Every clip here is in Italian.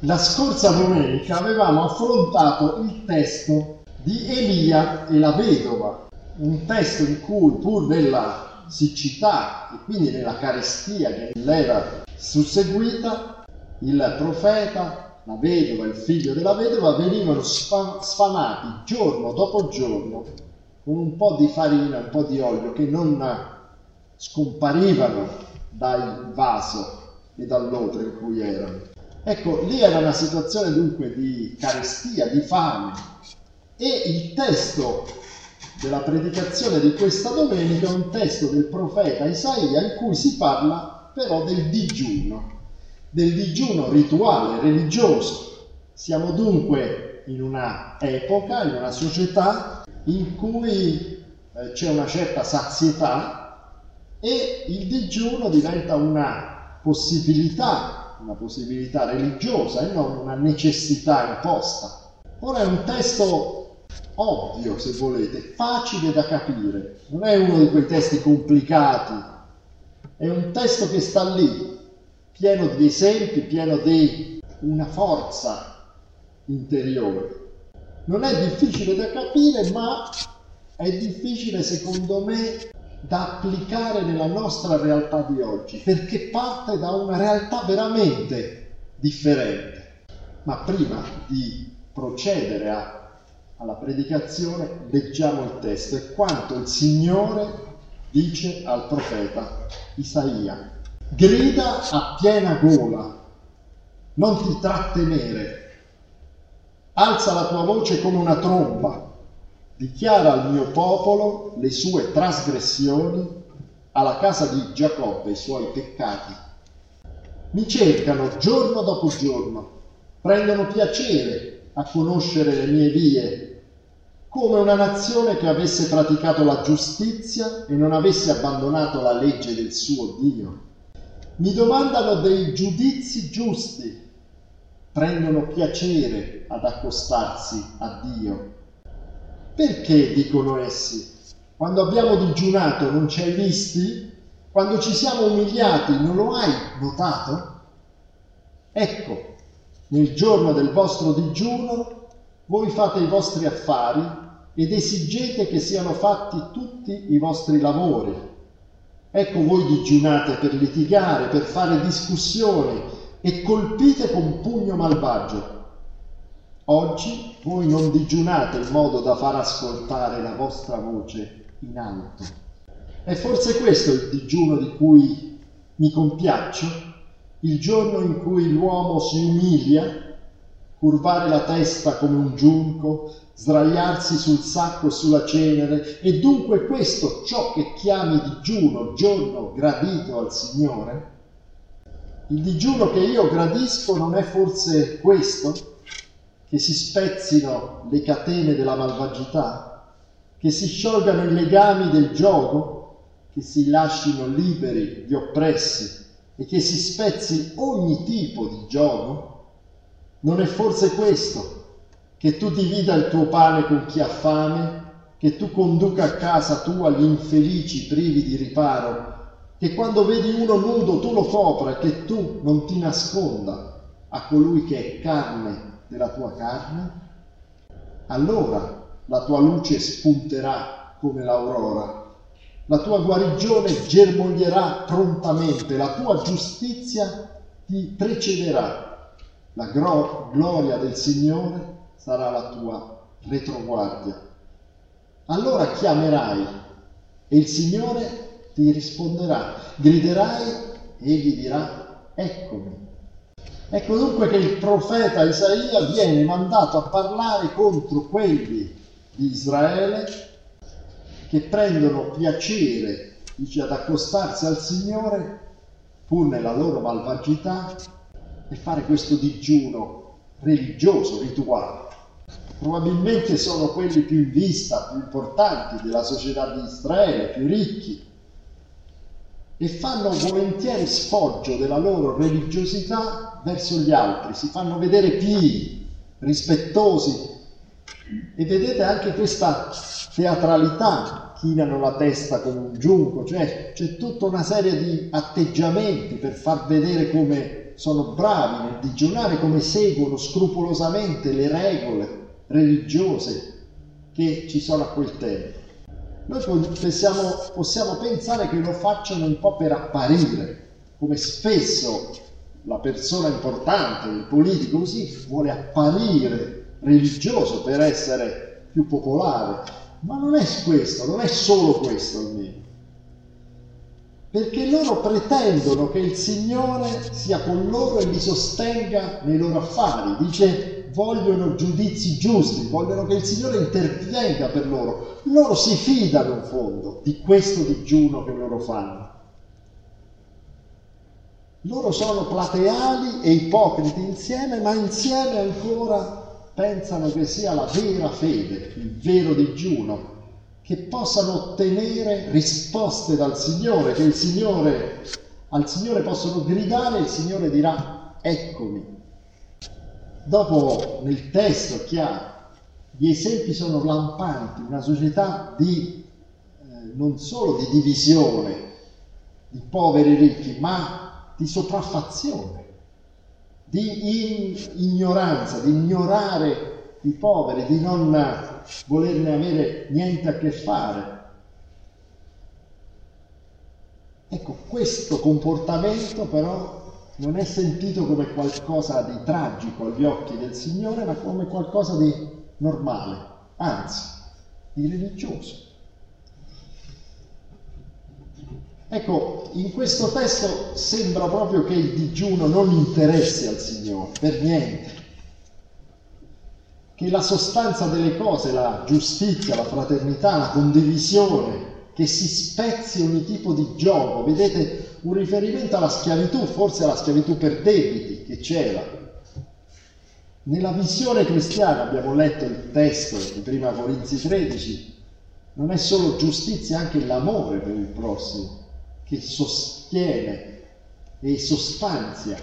La scorsa domenica avevamo affrontato il testo di Elia e la vedova, un testo in cui pur nella siccità e quindi nella carestia che l'era susseguita, il profeta, la vedova il figlio della vedova venivano sfamati giorno dopo giorno con un po' di farina, un po' di olio che non scomparivano dal vaso e dall'odre in cui erano. Ecco, lì era una situazione dunque di carestia, di fame e il testo della predicazione di questa domenica è un testo del profeta Isaia in cui si parla però del digiuno, del digiuno rituale, religioso. Siamo dunque in una epoca, in una società in cui eh, c'è una certa sazietà e il digiuno diventa una possibilità una possibilità religiosa e non una necessità imposta. Ora è un testo ovvio, se volete, facile da capire, non è uno di quei testi complicati, è un testo che sta lì, pieno di esempi, pieno di una forza interiore. Non è difficile da capire, ma è difficile secondo me da applicare nella nostra realtà di oggi, perché parte da una realtà veramente differente. Ma prima di procedere a, alla predicazione, leggiamo il testo e quanto il Signore dice al profeta Isaia. Grida a piena gola, non ti trattenere, alza la tua voce come una tromba dichiara al mio popolo le sue trasgressioni, alla casa di Giacobbe i suoi peccati. Mi cercano giorno dopo giorno, prendono piacere a conoscere le mie vie, come una nazione che avesse praticato la giustizia e non avesse abbandonato la legge del suo Dio. Mi domandano dei giudizi giusti, prendono piacere ad accostarsi a Dio perché, dicono essi, quando abbiamo digiunato non ci hai visti? Quando ci siamo umiliati non lo hai notato? Ecco, nel giorno del vostro digiuno voi fate i vostri affari ed esigete che siano fatti tutti i vostri lavori. Ecco voi digiunate per litigare, per fare discussioni e colpite con pugno malvagio. Oggi voi non digiunate in modo da far ascoltare la vostra voce in alto. È forse questo il digiuno di cui mi compiaccio? Il giorno in cui l'uomo si umilia, curvare la testa come un giunco, sdraiarsi sul sacco e sulla cenere, e dunque questo ciò che chiami digiuno, giorno gradito al Signore? Il digiuno che io gradisco non è forse questo? Che si spezzino le catene della malvagità, che si sciolgano i legami del gioco, che si lascino liberi gli oppressi e che si spezzi ogni tipo di gioco? Non è forse questo che tu divida il tuo pane con chi ha fame, che tu conduca a casa tua gli infelici privi di riparo, che quando vedi uno nudo tu lo copra che tu non ti nasconda a colui che è carne della tua carne, allora la tua luce spunterà come l'aurora, la tua guarigione germoglierà prontamente, la tua giustizia ti precederà, la gro- gloria del Signore sarà la tua retroguardia. Allora chiamerai e il Signore ti risponderà, griderai e egli dirà eccomi. Ecco dunque che il profeta Isaia viene mandato a parlare contro quelli di Israele che prendono piacere, dice, ad accostarsi al Signore pur nella loro malvagità e fare questo digiuno religioso, rituale. Probabilmente sono quelli più in vista, più importanti della società di Israele, più ricchi, e fanno volentieri sfoggio della loro religiosità verso gli altri, si fanno vedere pii, rispettosi e vedete anche questa teatralità, chinano la testa come un giunco, cioè c'è tutta una serie di atteggiamenti per far vedere come sono bravi nel digiunare, come seguono scrupolosamente le regole religiose che ci sono a quel tempo. Noi pensiamo, possiamo pensare che lo facciano un po' per apparire, come spesso la persona importante, il politico così, vuole apparire religioso per essere più popolare. Ma non è questo, non è solo questo almeno. Perché loro pretendono che il Signore sia con loro e li sostenga nei loro affari. Dice, vogliono giudizi giusti, vogliono che il Signore intervenga per loro. Loro si fidano in fondo di questo digiuno che loro fanno. Loro sono plateali e ipocriti insieme, ma insieme ancora pensano che sia la vera fede, il vero digiuno, che possano ottenere risposte dal Signore, che il Signore, al Signore possono gridare e il Signore dirà eccomi. Dopo nel testo chiaro, gli esempi sono lampanti, una società di, eh, non solo di divisione, di poveri e ricchi, ma di sopraffazione, di ignoranza, di ignorare i poveri, di non volerne avere niente a che fare. Ecco, questo comportamento però non è sentito come qualcosa di tragico agli occhi del Signore, ma come qualcosa di normale, anzi, di religioso. Ecco, in questo testo sembra proprio che il digiuno non interessi al Signore, per niente. Che la sostanza delle cose, la giustizia, la fraternità, la condivisione, che si spezzi ogni tipo di gioco. Vedete un riferimento alla schiavitù, forse alla schiavitù per debiti che c'era. Nella visione cristiana, abbiamo letto il testo di 1 Corinzi 13, non è solo giustizia, è anche l'amore per il prossimo che sostiene e sostanzia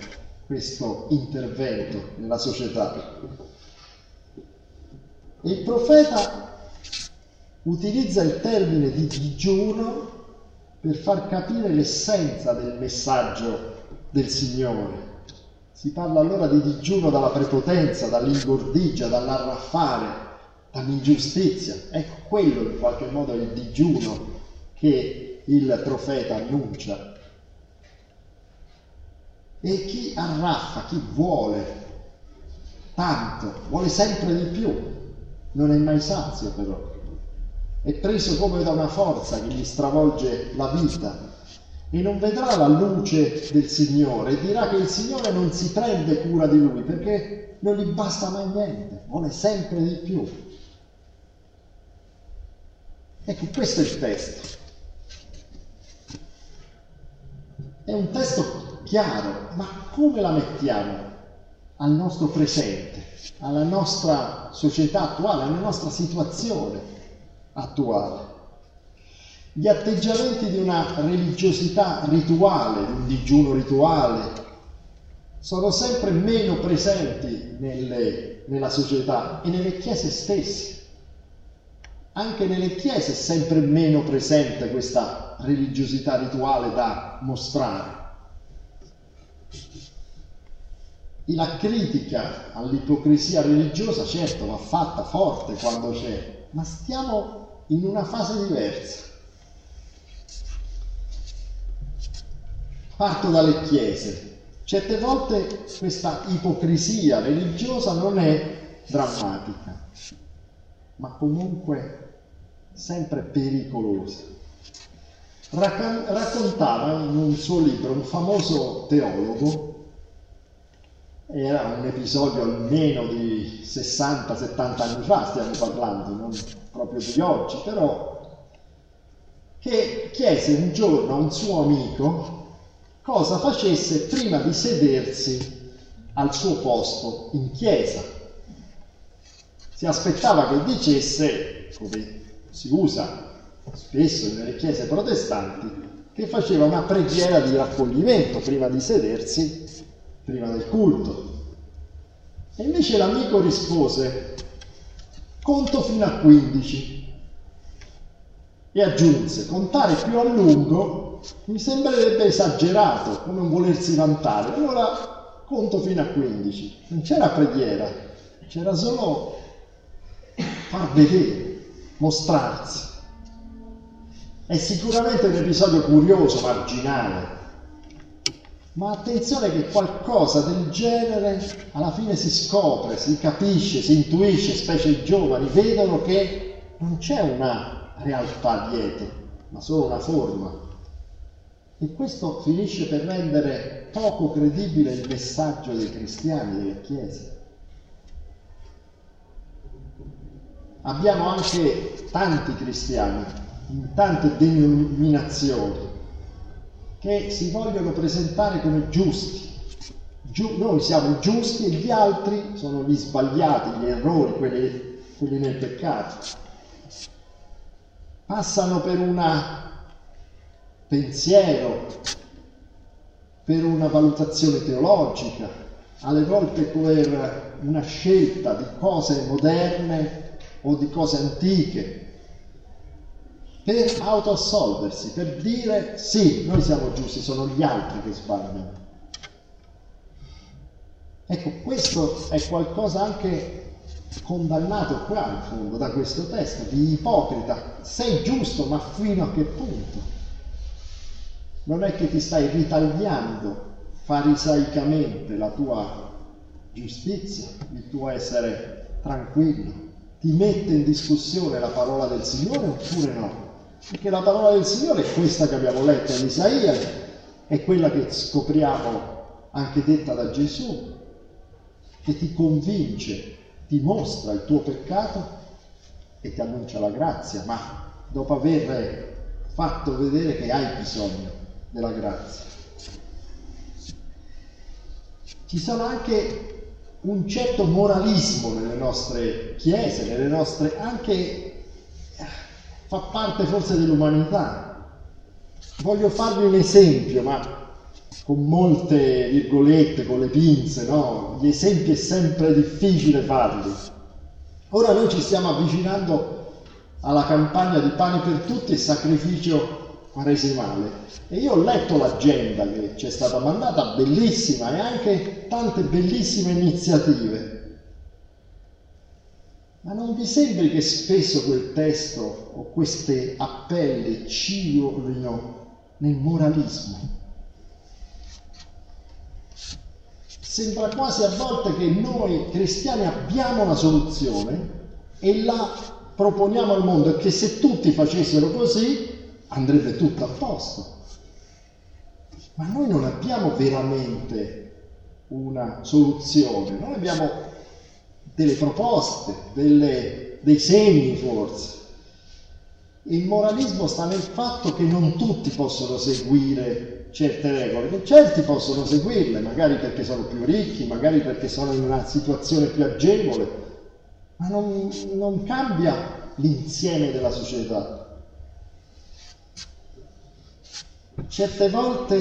questo intervento nella società. Il profeta utilizza il termine di digiuno per far capire l'essenza del messaggio del Signore. Si parla allora di digiuno dalla prepotenza, dall'ingordigia, dall'arraffare, dall'ingiustizia. Ecco, quello in qualche modo è il digiuno che il profeta annuncia. E chi arraffa, chi vuole tanto, vuole sempre di più, non è mai sazio però. È preso come da una forza che gli stravolge la vita e non vedrà la luce del Signore e dirà che il Signore non si prende cura di lui perché non gli basta mai niente, vuole sempre di più. Ecco, questo è il testo. È un testo chiaro, ma come la mettiamo al nostro presente, alla nostra società attuale, alla nostra situazione attuale? Gli atteggiamenti di una religiosità rituale, un digiuno rituale, sono sempre meno presenti nelle, nella società e nelle chiese stesse. Anche nelle chiese è sempre meno presente questa religiosità rituale da mostrare. La critica all'ipocrisia religiosa, certo, va fatta forte quando c'è, ma stiamo in una fase diversa. Parto dalle chiese. Certe volte questa ipocrisia religiosa non è drammatica, ma comunque sempre pericolosa raccontava in un suo libro un famoso teologo, era un episodio almeno di 60-70 anni fa, stiamo parlando, non proprio di oggi, però che chiese un giorno a un suo amico cosa facesse prima di sedersi al suo posto in chiesa. Si aspettava che dicesse, come si usa spesso nelle chiese protestanti, che faceva una preghiera di raccoglimento prima di sedersi, prima del culto. E invece l'amico rispose, conto fino a 15. E aggiunse, contare più a lungo mi sembrerebbe esagerato, come un volersi vantare. Allora conto fino a 15, non c'era preghiera, c'era solo far vedere, mostrarsi. È sicuramente un episodio curioso, marginale, ma attenzione che qualcosa del genere alla fine si scopre, si capisce, si intuisce, specie i giovani, vedono che non c'è una realtà dietro, ma solo una forma. E questo finisce per rendere poco credibile il messaggio dei cristiani, delle chiese. Abbiamo anche tanti cristiani in tante denominazioni che si vogliono presentare come giusti. Giu- noi siamo giusti e gli altri sono gli sbagliati, gli errori, quelli, quelli nel peccato. Passano per un pensiero, per una valutazione teologica, alle volte per una scelta di cose moderne o di cose antiche, per autoassolversi, per dire sì, noi siamo giusti, sono gli altri che sbagliano. Ecco, questo è qualcosa anche condannato qua in fondo da questo testo, di ipocrita. Sei giusto, ma fino a che punto? Non è che ti stai ritagliando farisaicamente la tua giustizia, il tuo essere tranquillo, ti mette in discussione la parola del Signore oppure no? Perché la parola del Signore è questa che abbiamo letto in Isaia, è quella che scopriamo anche detta da Gesù, che ti convince, ti mostra il tuo peccato e ti annuncia la grazia, ma dopo aver fatto vedere che hai bisogno della grazia. Ci sono anche un certo moralismo nelle nostre chiese, nelle nostre anche fa parte forse dell'umanità. Voglio farvi un esempio, ma con molte virgolette, con le pinze, no? Gli esempi è sempre difficile farli. Ora noi ci stiamo avvicinando alla campagna di pane per tutti e sacrificio quaresimale e io ho letto l'agenda che ci è stata mandata, bellissima e anche tante bellissime iniziative. Ma non vi sembri che spesso quel testo o questi appelli ciolino nel moralismo? Sembra quasi a volte che noi cristiani abbiamo la soluzione e la proponiamo al mondo e che se tutti facessero così andrebbe tutto a posto. Ma noi non abbiamo veramente una soluzione, noi abbiamo delle proposte, delle, dei segni forse. Il moralismo sta nel fatto che non tutti possono seguire certe regole, che certi possono seguirle, magari perché sono più ricchi, magari perché sono in una situazione più agevole, ma non, non cambia l'insieme della società. Certe volte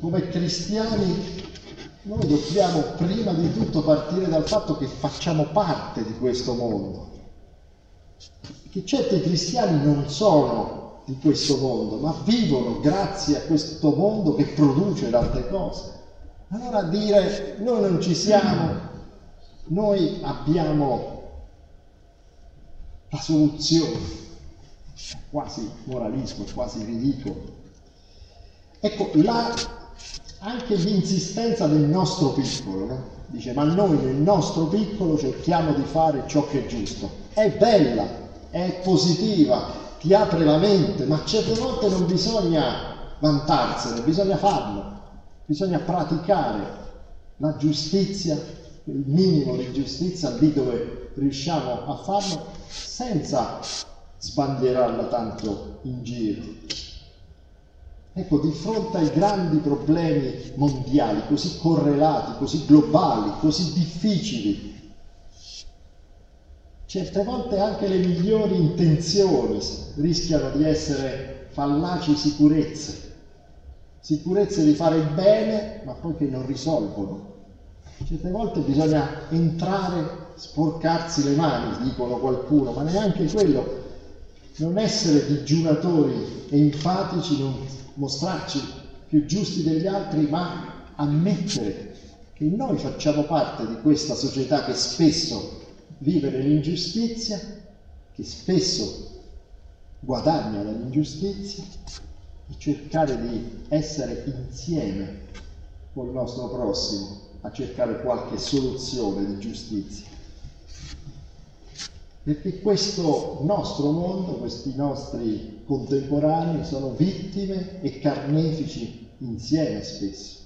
come cristiani noi dobbiamo prima di tutto partire dal fatto che facciamo parte di questo mondo. Che certi cristiani non sono di questo mondo, ma vivono grazie a questo mondo che produce tante cose. Allora dire noi non ci siamo, noi abbiamo la soluzione, è quasi moralismo, è quasi ridicolo. Ecco, la anche l'insistenza del nostro piccolo, no? dice ma noi nel nostro piccolo cerchiamo di fare ciò che è giusto. È bella, è positiva, ti apre la mente, ma certe volte non bisogna vantarsene, bisogna farlo, bisogna praticare la giustizia, il minimo di giustizia lì dove riusciamo a farlo senza sbandierarla tanto in giro. Ecco, di fronte ai grandi problemi mondiali, così correlati, così globali, così difficili, certe volte anche le migliori intenzioni rischiano di essere fallaci sicurezze, sicurezze di fare il bene, ma poi che non risolvono. Certe volte bisogna entrare, sporcarsi le mani, dicono qualcuno, ma neanche quello. Non essere digiunatori enfatici non mostrarci più giusti degli altri, ma ammettere che noi facciamo parte di questa società che spesso vive nell'ingiustizia, che spesso guadagna dall'ingiustizia e cercare di essere insieme con il nostro prossimo a cercare qualche soluzione di giustizia. Perché questo nostro mondo, questi nostri contemporanei sono vittime e carnefici insieme spesso.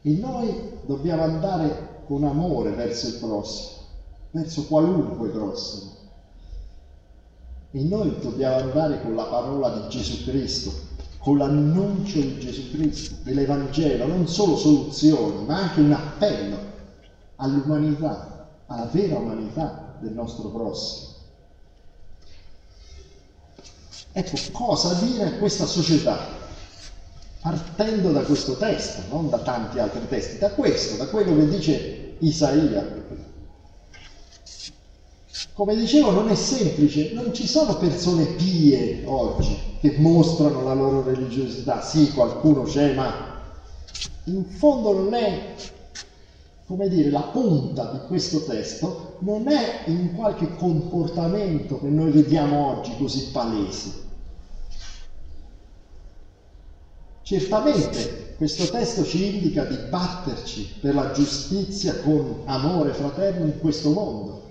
E noi dobbiamo andare con amore verso il prossimo, verso qualunque prossimo. E noi dobbiamo andare con la parola di Gesù Cristo, con l'annuncio di Gesù Cristo, dell'Evangelo, non solo soluzioni, ma anche un appello all'umanità, alla vera umanità del nostro prossimo. Ecco, cosa dire a questa società? partendo da questo testo, non da tanti altri testi, da questo, da quello che dice Isaia. Come dicevo, non è semplice, non ci sono persone pie oggi che mostrano la loro religiosità. Sì, qualcuno c'è, ma in fondo non è, come dire, la punta di questo testo, non è in qualche comportamento che noi vediamo oggi così palese Certamente questo testo ci indica di batterci per la giustizia con amore fraterno in questo mondo.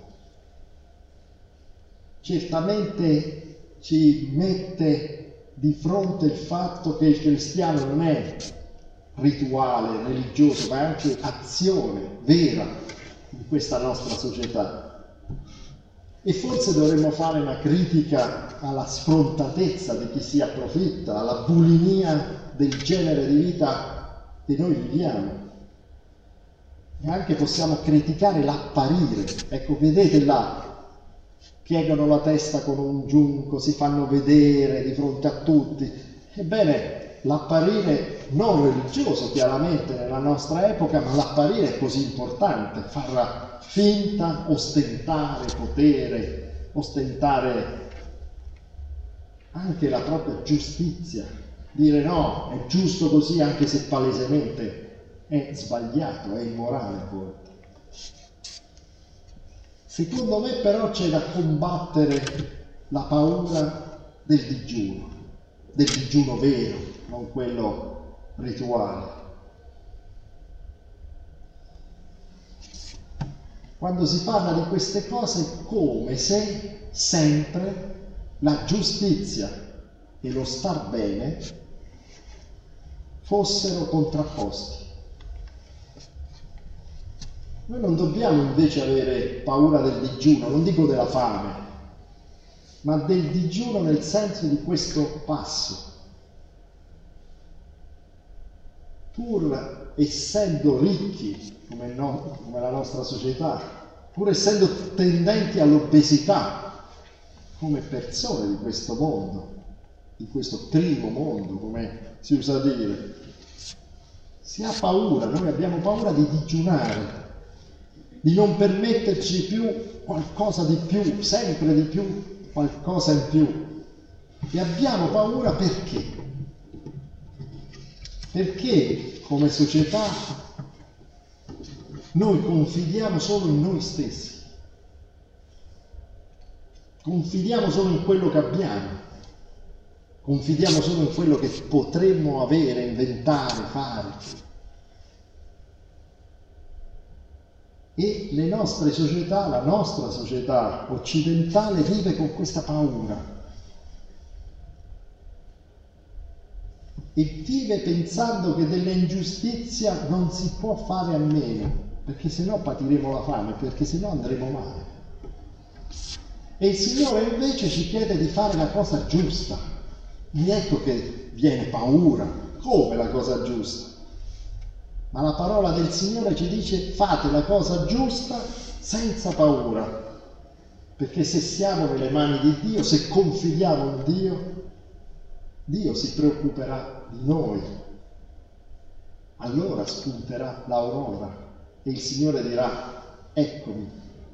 Certamente ci mette di fronte il fatto che il cristiano non è rituale, religioso, ma è anche azione vera in questa nostra società. E forse dovremmo fare una critica alla sfrontatezza di chi si approfitta, alla bulimia del genere di vita che noi viviamo. E anche possiamo criticare l'apparire. Ecco, vedete là, piegano la testa con un giunco, si fanno vedere di fronte a tutti. Ebbene, l'apparire non religioso chiaramente nella nostra epoca, ma l'apparire è così importante, farla finta, ostentare potere, ostentare anche la propria giustizia, dire no, è giusto così anche se palesemente è sbagliato, è immorale a volte. Secondo me però c'è da combattere la paura del digiuno, del digiuno vero, non quello rituale. Quando si parla di queste cose come se sempre la giustizia e lo star bene fossero contrapposti. Noi non dobbiamo invece avere paura del digiuno, non dico della fame, ma del digiuno nel senso di questo passo. Pur essendo ricchi, come, no, come la nostra società, pur essendo tendenti all'obesità, come persone di questo mondo, di questo primo mondo, come si usa dire, si ha paura, noi abbiamo paura di digiunare, di non permetterci più qualcosa di più, sempre di più, qualcosa in più. E abbiamo paura perché? Perché come società noi confidiamo solo in noi stessi, confidiamo solo in quello che abbiamo confidiamo solo in quello che potremmo avere, inventare, fare. E le nostre società, la nostra società occidentale vive con questa paura. E vive pensando che dell'ingiustizia non si può fare a meno, perché sennò patiremo la fame, perché sennò andremo male. E il Signore invece ci chiede di fare la cosa giusta, ecco che viene paura, come la cosa giusta. Ma la parola del Signore ci dice fate la cosa giusta senza paura, perché se siamo nelle mani di Dio, se confidiamo in Dio, Dio si preoccuperà di noi. Allora spunterà l'aurora e il Signore dirà eccomi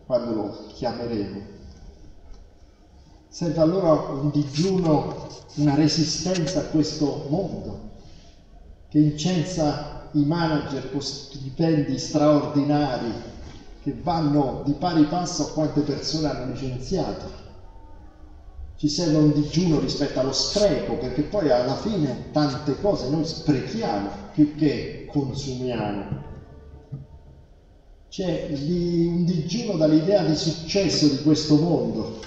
quando lo chiameremo. Serve allora un digiuno, una resistenza a questo mondo che incensa i manager con stipendi straordinari che vanno di pari passo a quante persone hanno licenziato. Ci serve un digiuno rispetto allo spreco, perché poi alla fine tante cose noi sprechiamo più che consumiamo. C'è un digiuno dall'idea di successo di questo mondo,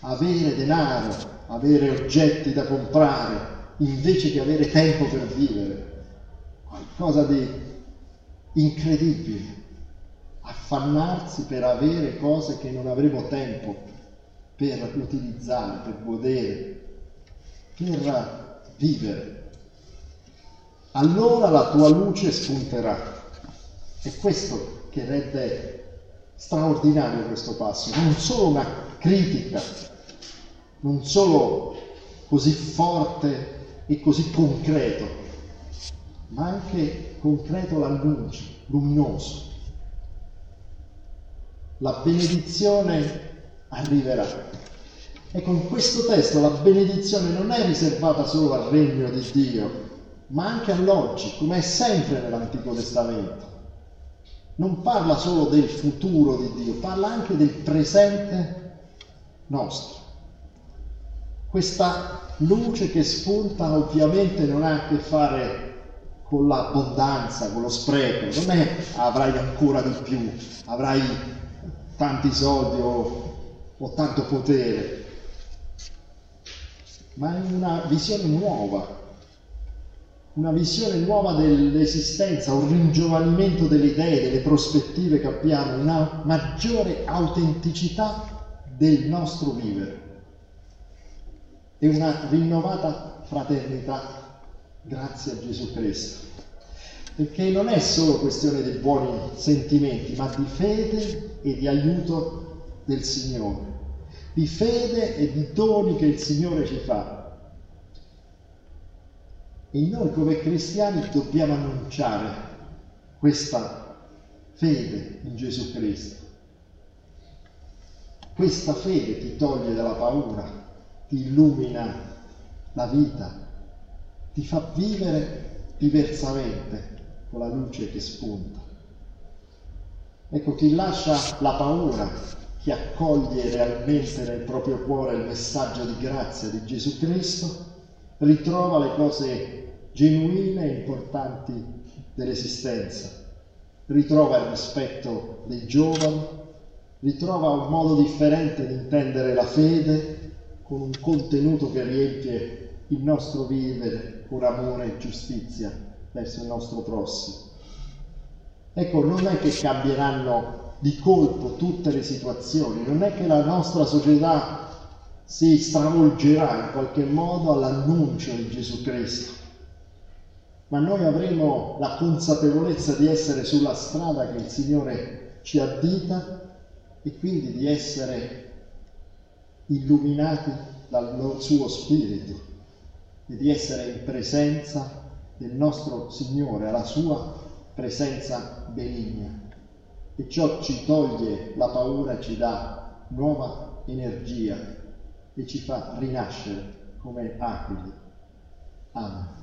avere denaro, avere oggetti da comprare, invece che avere tempo per vivere qualcosa di incredibile, affannarsi per avere cose che non avremo tempo per utilizzare, per godere, per vivere. Allora la tua luce spunterà. È questo che rende straordinario questo passo, non solo una critica, non solo così forte e così concreto, ma anche concreto l'annuncio, luminoso. La benedizione arriverà. E con questo testo la benedizione non è riservata solo al regno di Dio, ma anche all'oggi, come è sempre nell'Antico Testamento. Non parla solo del futuro di Dio, parla anche del presente nostro. Questa luce che spunta ovviamente non ha a che fare con l'abbondanza, con lo spreco, non è avrai ancora di più, avrai tanti soldi o, o tanto potere, ma è una visione nuova, una visione nuova dell'esistenza, un ringiovanimento delle idee, delle prospettive che abbiamo, una maggiore autenticità del nostro vivere. E una rinnovata fraternità grazie a Gesù Cristo. Perché non è solo questione di buoni sentimenti, ma di fede e di aiuto del Signore, di fede e di doni che il Signore ci fa. E noi come cristiani dobbiamo annunciare questa fede in Gesù Cristo. Questa fede ti toglie dalla paura, ti illumina la vita, ti fa vivere diversamente con la luce che spunta. Ecco, chi lascia la paura, chi accoglie realmente nel proprio cuore il messaggio di grazia di Gesù Cristo, ritrova le cose genuine e importanti dell'esistenza, ritrova il rispetto dei giovani, ritrova un modo differente di intendere la fede con un contenuto che riempie il nostro vivere con amore e giustizia verso il nostro prossimo. Ecco, non è che cambieranno di colpo tutte le situazioni, non è che la nostra società si stravolgerà in qualche modo all'annuncio di Gesù Cristo, ma noi avremo la consapevolezza di essere sulla strada che il Signore ci addita e quindi di essere illuminati dal suo Spirito e di essere in presenza del nostro Signore, alla sua presenza benigna. E ciò ci toglie la paura, ci dà nuova energia e ci fa rinascere come aquili. Amen.